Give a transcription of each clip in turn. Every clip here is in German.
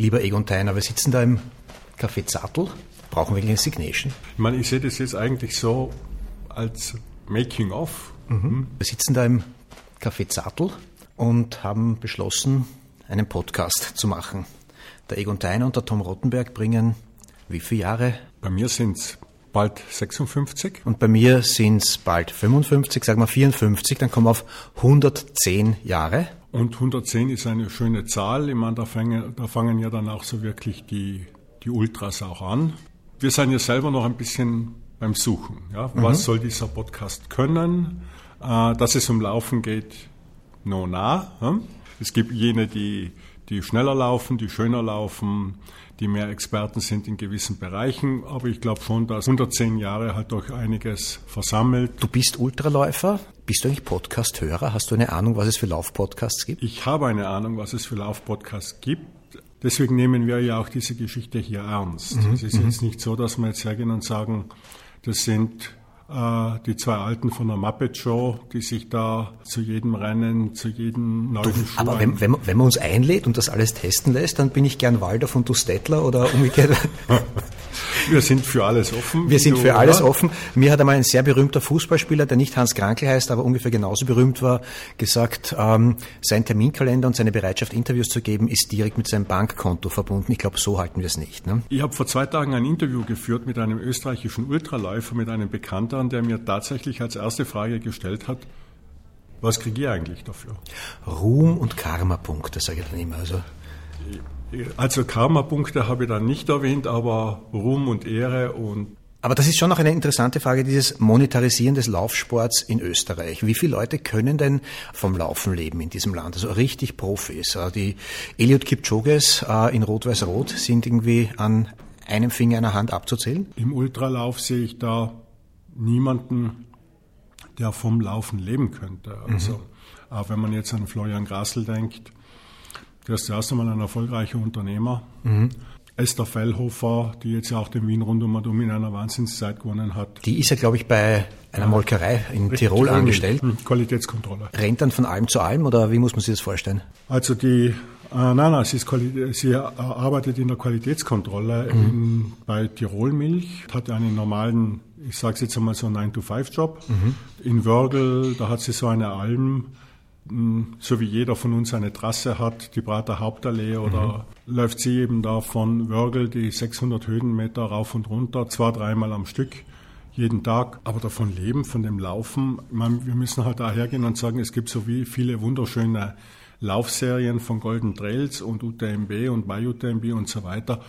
Lieber Egon Theiner, wir sitzen da im Café Zattel. Brauchen wir eine Signation? Ich meine, ich sehe das jetzt eigentlich so als Making-of. Mhm. Wir sitzen da im Café Zattel und haben beschlossen, einen Podcast zu machen. Der Egon Theiner und der Tom Rottenberg bringen wie viele Jahre? Bei mir sind es bald 56. Und bei mir sind es bald 55, sagen wir 54, dann kommen wir auf 110 Jahre. Und 110 ist eine schöne Zahl. Ich meine, da fangen, da fangen ja dann auch so wirklich die, die Ultras auch an. Wir sind ja selber noch ein bisschen beim Suchen. Ja? Was mhm. soll dieser Podcast können? Äh, dass es um Laufen geht, no nah. Ja? Es gibt jene, die, die schneller laufen, die schöner laufen, die mehr Experten sind in gewissen Bereichen. Aber ich glaube schon, dass 110 Jahre halt doch einiges versammelt. Du bist Ultraläufer. Bist du eigentlich Podcast-Hörer? Hast du eine Ahnung, was es für Laufpodcasts gibt? Ich habe eine Ahnung, was es für Laufpodcasts gibt. Deswegen nehmen wir ja auch diese Geschichte hier ernst. Mhm. Es ist mhm. jetzt nicht so, dass wir jetzt hergehen und sagen, das sind äh, die zwei Alten von der Muppet Show, die sich da zu jedem Rennen, zu jedem neuen du, Aber wenn, wenn, wenn man uns einlädt und das alles testen lässt, dann bin ich gern Waldorf und du Stettler oder umgekehrt. Wir sind für alles offen. Wir sind für alles offen. Mir hat einmal ein sehr berühmter Fußballspieler, der nicht Hans Krankel heißt, aber ungefähr genauso berühmt war, gesagt, ähm, sein Terminkalender und seine Bereitschaft, Interviews zu geben, ist direkt mit seinem Bankkonto verbunden. Ich glaube, so halten wir es nicht. Ne? Ich habe vor zwei Tagen ein Interview geführt mit einem österreichischen Ultraläufer, mit einem Bekannten, der mir tatsächlich als erste Frage gestellt hat, was kriege ich eigentlich dafür? Ruhm und Karma-Punkte, sage ich dann immer. Also also Karma-Punkte habe ich dann nicht erwähnt, aber Ruhm und Ehre und aber das ist schon noch eine interessante Frage, dieses Monetarisieren des Laufsports in Österreich. Wie viele Leute können denn vom Laufen leben in diesem Land? Also richtig Profis. Äh, die Eliud Kipchoges äh, in Rot-Weiß-Rot sind irgendwie an einem Finger einer Hand abzuzählen? Im Ultralauf sehe ich da niemanden, der vom Laufen leben könnte. Also, mhm. auch wenn man jetzt an Florian Grassel denkt, der ist zuerst einmal ein erfolgreicher Unternehmer. Mhm. Esther Fellhofer, die jetzt ja auch den Wien rundum um in einer Wahnsinnszeit gewonnen hat. Die ist ja, glaube ich, bei einer Molkerei in Tirol angestellt. Hm, Qualitätskontrolle. Rennt dann von allem zu allem oder wie muss man sich das vorstellen? Also die, äh, nein, nein, sie, sie arbeitet in der Qualitätskontrolle mhm. in, bei Tirol Milch, hat einen normalen, ich sage es jetzt einmal so, 9-to-5-Job. Mhm. In Wörgl, da hat sie so eine Alm, so wie jeder von uns eine Trasse hat, die Prater Hauptallee oder mhm. läuft sie eben da von Wörgl die 600 Höhenmeter rauf und runter, zwei, dreimal am Stück, jeden Tag. Aber davon leben, von dem Laufen, meine, wir müssen halt da hergehen und sagen, es gibt so wie viele wunderschöne Laufserien von Golden Trails und UTMB und bei UTMB und so weiter.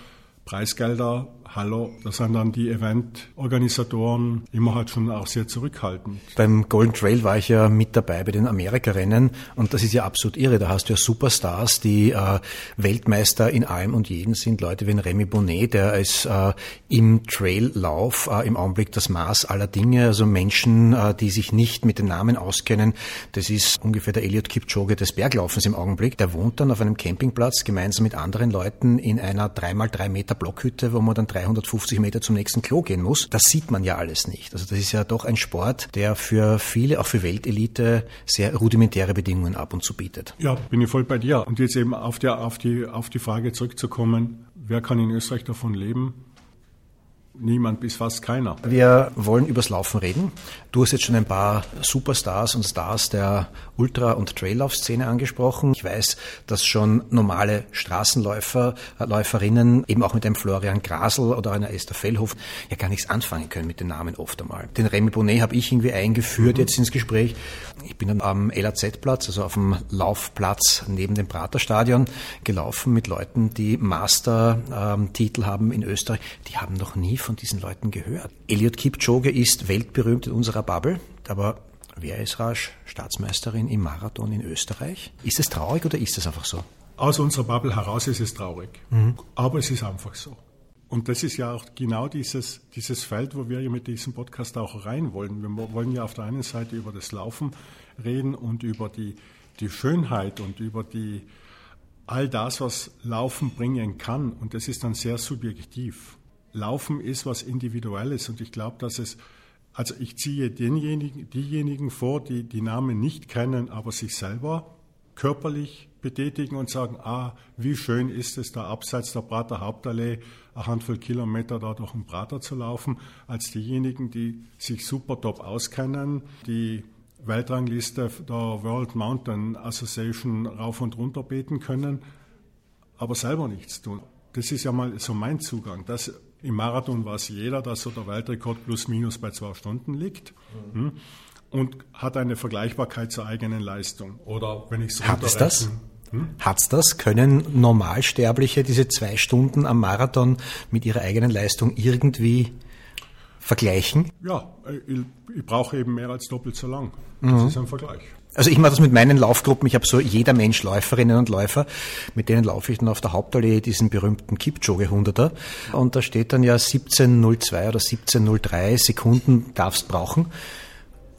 Preisgelder, hallo, da sind dann die Eventorganisatoren immer halt schon auch sehr zurückhaltend. Beim Golden Trail war ich ja mit dabei bei den Amerika-Rennen und das ist ja absolut irre. Da hast du ja Superstars, die äh, Weltmeister in allem und jeden sind. Leute wie ein Remy Bonnet, der ist äh, im Traillauf äh, im Augenblick das Maß aller Dinge. Also Menschen, äh, die sich nicht mit den Namen auskennen. Das ist ungefähr der Elliot Kipchoge des Berglaufens im Augenblick. Der wohnt dann auf einem Campingplatz gemeinsam mit anderen Leuten in einer dreimal drei Meter Blockhütte, wo man dann 350 Meter zum nächsten Klo gehen muss. Das sieht man ja alles nicht. Also das ist ja doch ein Sport, der für viele, auch für Weltelite, sehr rudimentäre Bedingungen ab und zu bietet. Ja, bin ich voll bei dir. Und jetzt eben auf, der, auf, die, auf die Frage zurückzukommen, wer kann in Österreich davon leben? Niemand bis fast keiner. Wir wollen übers Laufen reden. Du hast jetzt schon ein paar Superstars und Stars der Ultra- und Traillauf-Szene angesprochen. Ich weiß, dass schon normale Straßenläufer, äh, Läuferinnen eben auch mit einem Florian Grasel oder einer Esther Fellhof ja gar nichts anfangen können mit den Namen oft einmal. Den Remy Bonnet habe ich irgendwie eingeführt mhm. jetzt ins Gespräch. Ich bin dann am LAZ-Platz, also auf dem Laufplatz neben dem Praterstadion gelaufen mit Leuten, die Master-Titel haben in Österreich. Die haben noch nie von diesen Leuten gehört. Eliud Kipchoge ist weltberühmt in unserer Bubble, aber wer ist rasch Staatsmeisterin im Marathon in Österreich? Ist es traurig oder ist es einfach so? Aus unserer Bubble heraus ist es traurig, mhm. aber es ist einfach so. Und das ist ja auch genau dieses, dieses Feld, wo wir ja mit diesem Podcast auch rein wollen. Wir wollen ja auf der einen Seite über das Laufen reden und über die, die Schönheit und über die, all das, was Laufen bringen kann. Und das ist dann sehr subjektiv. Laufen ist was Individuelles und ich glaube, dass es, also ich ziehe denjenigen, diejenigen vor, die die Namen nicht kennen, aber sich selber körperlich betätigen und sagen, ah, wie schön ist es, da abseits der Prater Hauptallee eine Handvoll Kilometer da durch den Prater zu laufen, als diejenigen, die sich super top auskennen, die Weltrangliste der World Mountain Association rauf und runter beten können, aber selber nichts tun. Das ist ja mal so mein Zugang. Das, Im Marathon weiß jeder, dass so der Weltrekord plus minus bei zwei Stunden liegt. Mhm. Und hat eine Vergleichbarkeit zur eigenen Leistung. Oder wenn ich so Hat es das? Hm? Hat's das? Können Normalsterbliche diese zwei Stunden am Marathon mit ihrer eigenen Leistung irgendwie vergleichen? Ja, ich, ich brauche eben mehr als doppelt so lang. Das mhm. ist ein Vergleich. Also ich mache das mit meinen Laufgruppen. Ich habe so jeder Mensch Läuferinnen und Läufer, mit denen laufe ich dann auf der Hauptallee diesen berühmten Kipchoge 100er. Und da steht dann ja 1702 oder 1703 Sekunden darfst brauchen.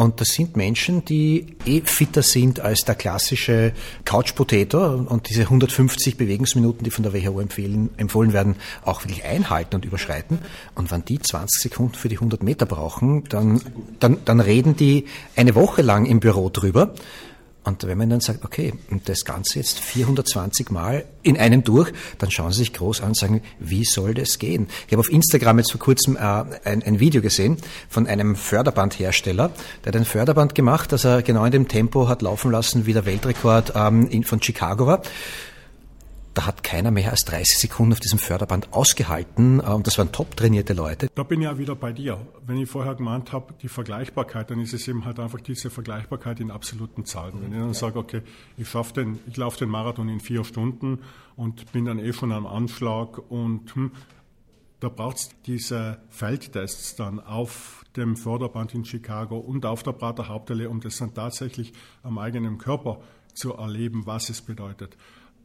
Und das sind Menschen, die eh fitter sind als der klassische Couch Potato und diese 150 Bewegungsminuten, die von der WHO empfehlen, empfohlen werden, auch wirklich einhalten und überschreiten. Und wenn die 20 Sekunden für die 100 Meter brauchen, dann, dann, dann reden die eine Woche lang im Büro drüber. Und wenn man dann sagt, okay, und das Ganze jetzt 420 Mal in einem durch, dann schauen Sie sich groß an und sagen, wie soll das gehen? Ich habe auf Instagram jetzt vor kurzem äh, ein, ein, Video gesehen von einem Förderbandhersteller, der hat ein Förderband gemacht, das er genau in dem Tempo hat laufen lassen, wie der Weltrekord ähm, in, von Chicago war da hat keiner mehr als 30 Sekunden auf diesem Förderband ausgehalten äh, und das waren top trainierte Leute. Da bin ich ja wieder bei dir. Wenn ich vorher gemeint habe, die Vergleichbarkeit, dann ist es eben halt einfach diese Vergleichbarkeit in absoluten Zahlen. Wenn ich dann sage, okay, ich schaffe den, ich laufe den Marathon in vier Stunden und bin dann eh schon am Anschlag und hm, da braucht es diese Feldtests dann auf dem Förderband in Chicago und auf der Prater Hauptallee, um das dann tatsächlich am eigenen Körper zu erleben, was es bedeutet.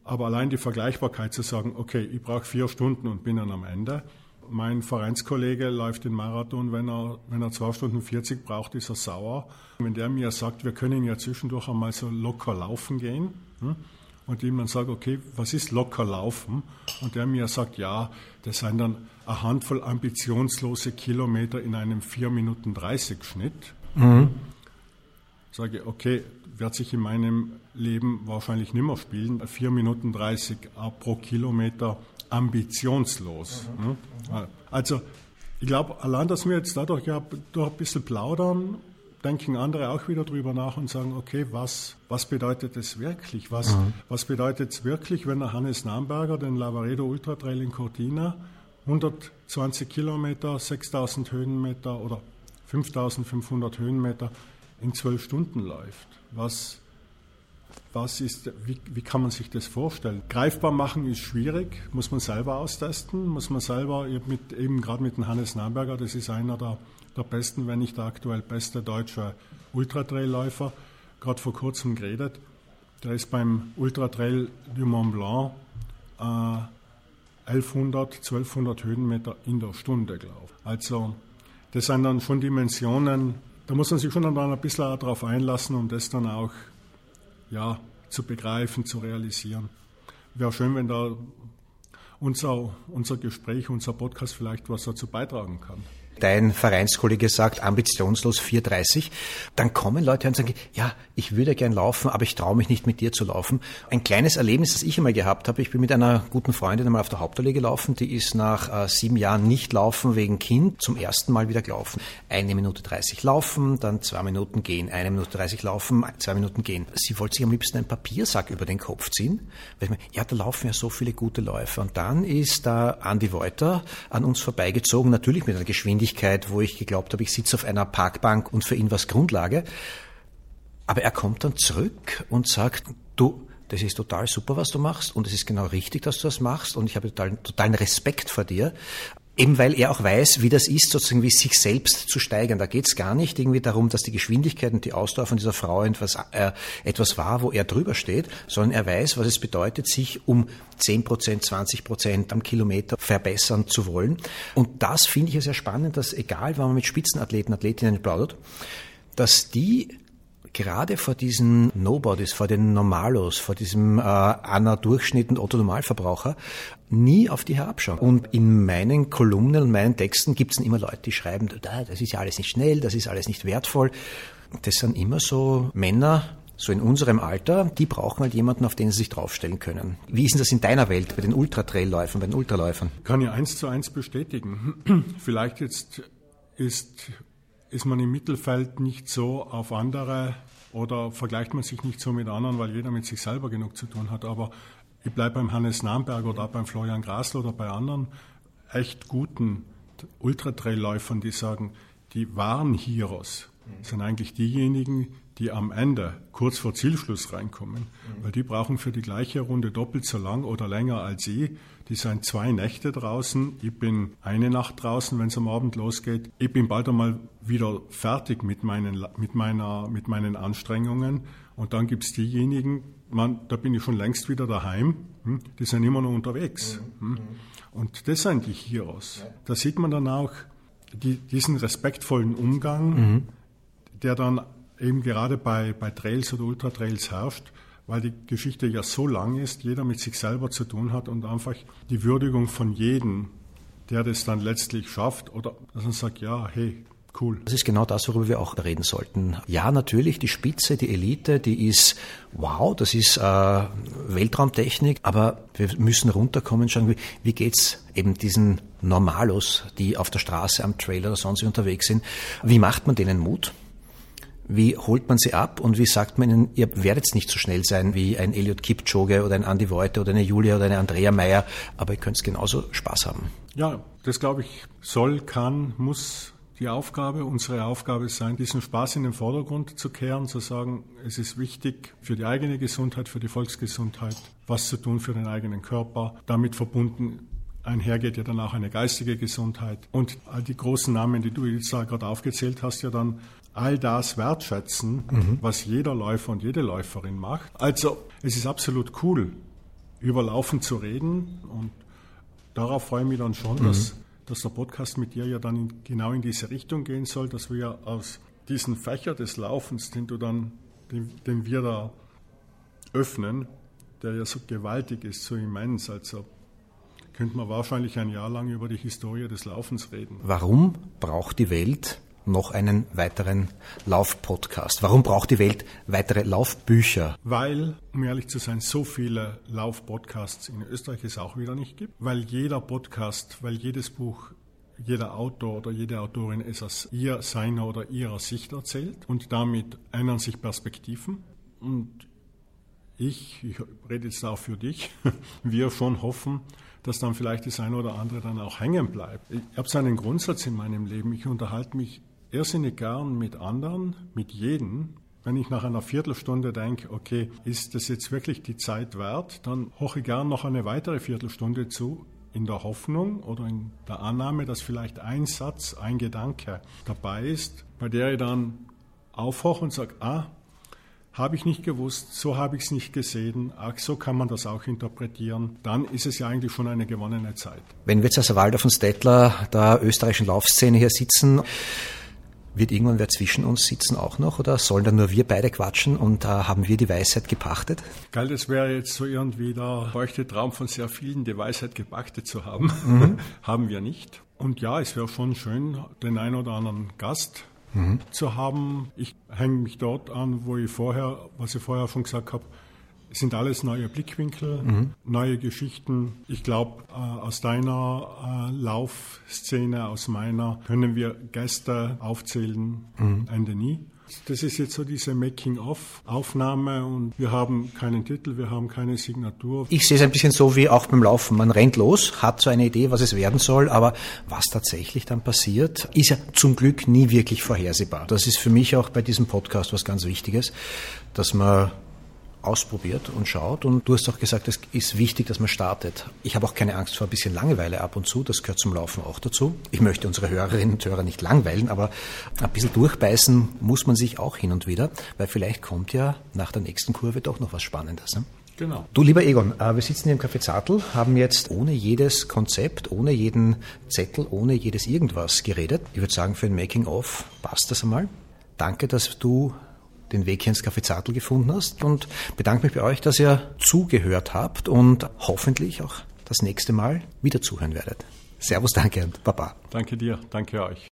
Aber allein die Vergleichbarkeit zu sagen, okay, ich brauche vier Stunden und bin dann am Ende. Mein Vereinskollege läuft den Marathon, wenn er, wenn er zwei Stunden 40 braucht, ist er sauer. Wenn der mir sagt, wir können ja zwischendurch einmal so locker laufen gehen, hm, und ihm dann sage, okay, was ist locker laufen? Und der mir sagt, ja, das sind dann eine Handvoll ambitionslose Kilometer in einem 4 Minuten 30 Schnitt. Mhm. Sage, okay, wird sich in meinem Leben wahrscheinlich nicht mehr spielen. 4 Minuten 30 pro Kilometer ambitionslos. Mhm. Ne? Also ich glaube, allein, dass wir jetzt dadurch ja durch ein bisschen plaudern, denken andere auch wieder drüber nach und sagen, okay, was, was bedeutet es wirklich? Was, mhm. was bedeutet es wirklich, wenn der Hannes Namberger den Lavaredo Ultra Trail in Cortina 120 Kilometer, 6000 Höhenmeter oder 5500 Höhenmeter in zwölf Stunden läuft? Was, was ist, wie, wie kann man sich das vorstellen? Greifbar machen ist schwierig, muss man selber austesten, muss man selber mit, eben gerade mit dem Hannes Namberger, das ist einer der, der besten, wenn nicht der aktuell beste deutsche Ultratrailläufer, gerade vor kurzem geredet. Der ist beim Ultratrail du Mont Blanc äh, 1100, 1200 Höhenmeter in der Stunde gelaufen. Also das sind dann schon Dimensionen, da muss man sich schon dann ein bisschen darauf einlassen, um das dann auch ja, zu begreifen, zu realisieren. Wäre schön, wenn da unser, unser Gespräch, unser Podcast vielleicht was dazu beitragen kann dein Vereinskollege sagt, ambitionslos 4,30, dann kommen Leute und sagen, ja, ich würde gern laufen, aber ich traue mich nicht mit dir zu laufen. Ein kleines Erlebnis, das ich einmal gehabt habe, ich bin mit einer guten Freundin einmal auf der Hauptallee gelaufen, die ist nach äh, sieben Jahren nicht laufen wegen Kind zum ersten Mal wieder gelaufen. Eine Minute 30 laufen, dann zwei Minuten gehen, eine Minute 30 laufen, zwei Minuten gehen. Sie wollte sich am liebsten einen Papiersack über den Kopf ziehen, weil ich meine, ja, da laufen ja so viele gute Läufer. Und dann ist da Andy Wolter an uns vorbeigezogen, natürlich mit einer Geschwindigkeit, Geschwindigkeit, wo ich geglaubt habe, ich sitze auf einer Parkbank und für ihn war es Grundlage. Aber er kommt dann zurück und sagt, du, das ist total super, was du machst und es ist genau richtig, dass du das machst und ich habe total, totalen Respekt vor dir. Eben weil er auch weiß, wie das ist, sozusagen wie sich selbst zu steigern. Da geht es gar nicht irgendwie darum, dass die Geschwindigkeit und die Ausdauer von dieser Frau etwas, äh, etwas war, wo er drüber steht, sondern er weiß, was es bedeutet, sich um 10 Prozent, 20 Prozent am Kilometer verbessern zu wollen. Und das finde ich ja sehr spannend, dass egal, wenn man mit Spitzenathleten, Athletinnen plaudert, dass die gerade vor diesen Nobodies, vor den Normalos, vor diesem äh, Anna Durchschnitt und Otto Normalverbraucher nie auf die herabschauen. Und in meinen Kolumnen und meinen Texten gibt es immer Leute, die schreiben, das ist ja alles nicht schnell, das ist alles nicht wertvoll. Das sind immer so Männer, so in unserem Alter, die brauchen halt jemanden, auf den sie sich draufstellen können. Wie ist denn das in deiner Welt bei den Ultratrailläufern, bei den Ultraläufern? Kann ich eins zu eins bestätigen. Vielleicht jetzt ist, ist man im Mittelfeld nicht so auf andere oder vergleicht man sich nicht so mit anderen, weil jeder mit sich selber genug zu tun hat. Aber ich bleibe beim Hannes Namberg oder auch beim Florian Grasl oder bei anderen echt guten Ultratrailläufern, die sagen, die wahren Heroes sind eigentlich diejenigen, die am Ende kurz vor Zielschluss reinkommen, mhm. weil die brauchen für die gleiche Runde doppelt so lang oder länger als ich. Die sind zwei Nächte draußen, ich bin eine Nacht draußen, wenn es am Abend losgeht. Ich bin bald einmal wieder fertig mit meinen, mit meiner, mit meinen Anstrengungen. Und dann gibt es diejenigen, man, da bin ich schon längst wieder daheim, hm, die sind immer noch unterwegs. Mhm. Hm. Und das sind die Heroes. Da sieht man dann auch die, diesen respektvollen Umgang, mhm. der dann eben gerade bei, bei Trails oder Ultratrails herrscht, weil die Geschichte ja so lang ist, jeder mit sich selber zu tun hat und einfach die Würdigung von jedem, der das dann letztlich schafft oder dass man sagt, ja, hey, Cool. Das ist genau das, worüber wir auch reden sollten. Ja, natürlich, die Spitze, die Elite, die ist wow, das ist äh, Weltraumtechnik, aber wir müssen runterkommen, schauen, wie, wie geht's eben diesen Normalos, die auf der Straße, am Trailer oder sonst unterwegs sind. Wie macht man denen Mut? Wie holt man sie ab und wie sagt man ihnen, ihr werdet nicht so schnell sein wie ein Elliot Kipchoge oder ein Andy Voite oder eine Julia oder eine Andrea Meyer, aber ihr könnt genauso Spaß haben. Ja, das glaube ich soll, kann, muss die Aufgabe, unsere Aufgabe sein, diesen Spaß in den Vordergrund zu kehren, zu sagen, es ist wichtig für die eigene Gesundheit, für die Volksgesundheit, was zu tun für den eigenen Körper. Damit verbunden einhergeht ja dann auch eine geistige Gesundheit. Und all die großen Namen, die du jetzt gerade aufgezählt hast, ja dann all das wertschätzen, mhm. was jeder Läufer und jede Läuferin macht. Also es ist absolut cool, über Laufen zu reden und darauf freue ich mich dann schon, mhm. dass, dass der Podcast mit dir ja dann in, genau in diese Richtung gehen soll, dass wir ja aus diesen Fächer des Laufens, den du dann, den, den wir da öffnen, der ja so gewaltig ist, so immens, also könnte man wahrscheinlich ein Jahr lang über die Historie des Laufens reden. Warum braucht die Welt noch einen weiteren Laufpodcast? Warum braucht die Welt weitere Laufbücher? Weil, um ehrlich zu sein, so viele Laufpodcasts in Österreich es auch wieder nicht gibt. Weil jeder Podcast, weil jedes Buch jeder Autor oder jede Autorin es aus ihr, seiner oder ihrer Sicht erzählt und damit ändern sich Perspektiven. Und ich, ich rede jetzt auch für dich, wir schon hoffen, dass dann vielleicht das eine oder andere dann auch hängen bleibt. Ich habe so einen Grundsatz in meinem Leben. Ich unterhalte mich irrsinnig gern mit anderen, mit jedem. Wenn ich nach einer Viertelstunde denke, okay, ist das jetzt wirklich die Zeit wert, dann hoche ich gern noch eine weitere Viertelstunde zu, in der Hoffnung oder in der Annahme, dass vielleicht ein Satz, ein Gedanke dabei ist, bei der ich dann aufhoche und sage, ah, habe ich nicht gewusst, so habe ich es nicht gesehen, ach, so kann man das auch interpretieren, dann ist es ja eigentlich schon eine gewonnene Zeit. Wenn wir jetzt als Walder von Stettler der österreichischen Laufszene hier sitzen, wird irgendwann wer zwischen uns sitzen auch noch oder sollen dann nur wir beide quatschen und äh, haben wir die Weisheit gepachtet? Geil, das wäre jetzt so irgendwie der feuchte Traum von sehr vielen, die Weisheit gepachtet zu haben. Mhm. haben wir nicht. Und ja, es wäre schon schön, den einen oder anderen Gast mhm. zu haben. Ich hänge mich dort an, wo ich vorher, was ich vorher schon gesagt habe, es sind alles neue Blickwinkel, mhm. neue Geschichten. Ich glaube, äh, aus deiner äh, Laufszene, aus meiner, können wir Gäste aufzählen, mhm. Ende nie. Das ist jetzt so diese Making-of-Aufnahme und wir haben keinen Titel, wir haben keine Signatur. Ich sehe es ein bisschen so wie auch beim Laufen. Man rennt los, hat so eine Idee, was es werden soll, aber was tatsächlich dann passiert, ist ja zum Glück nie wirklich vorhersehbar. Das ist für mich auch bei diesem Podcast was ganz Wichtiges, dass man ausprobiert und schaut. Und du hast auch gesagt, es ist wichtig, dass man startet. Ich habe auch keine Angst vor ein bisschen Langeweile ab und zu. Das gehört zum Laufen auch dazu. Ich möchte unsere Hörerinnen und Hörer nicht langweilen, aber ein bisschen durchbeißen muss man sich auch hin und wieder, weil vielleicht kommt ja nach der nächsten Kurve doch noch was Spannendes. Ne? Genau. Du, lieber Egon, äh, wir sitzen hier im Café Zartl, haben jetzt ohne jedes Konzept, ohne jeden Zettel, ohne jedes irgendwas geredet. Ich würde sagen, für ein Making-of passt das einmal. Danke, dass du den Weg hier ins Café Zartl gefunden hast und bedanke mich bei euch, dass ihr zugehört habt und hoffentlich auch das nächste Mal wieder zuhören werdet. Servus, danke und Baba. Danke dir, danke euch.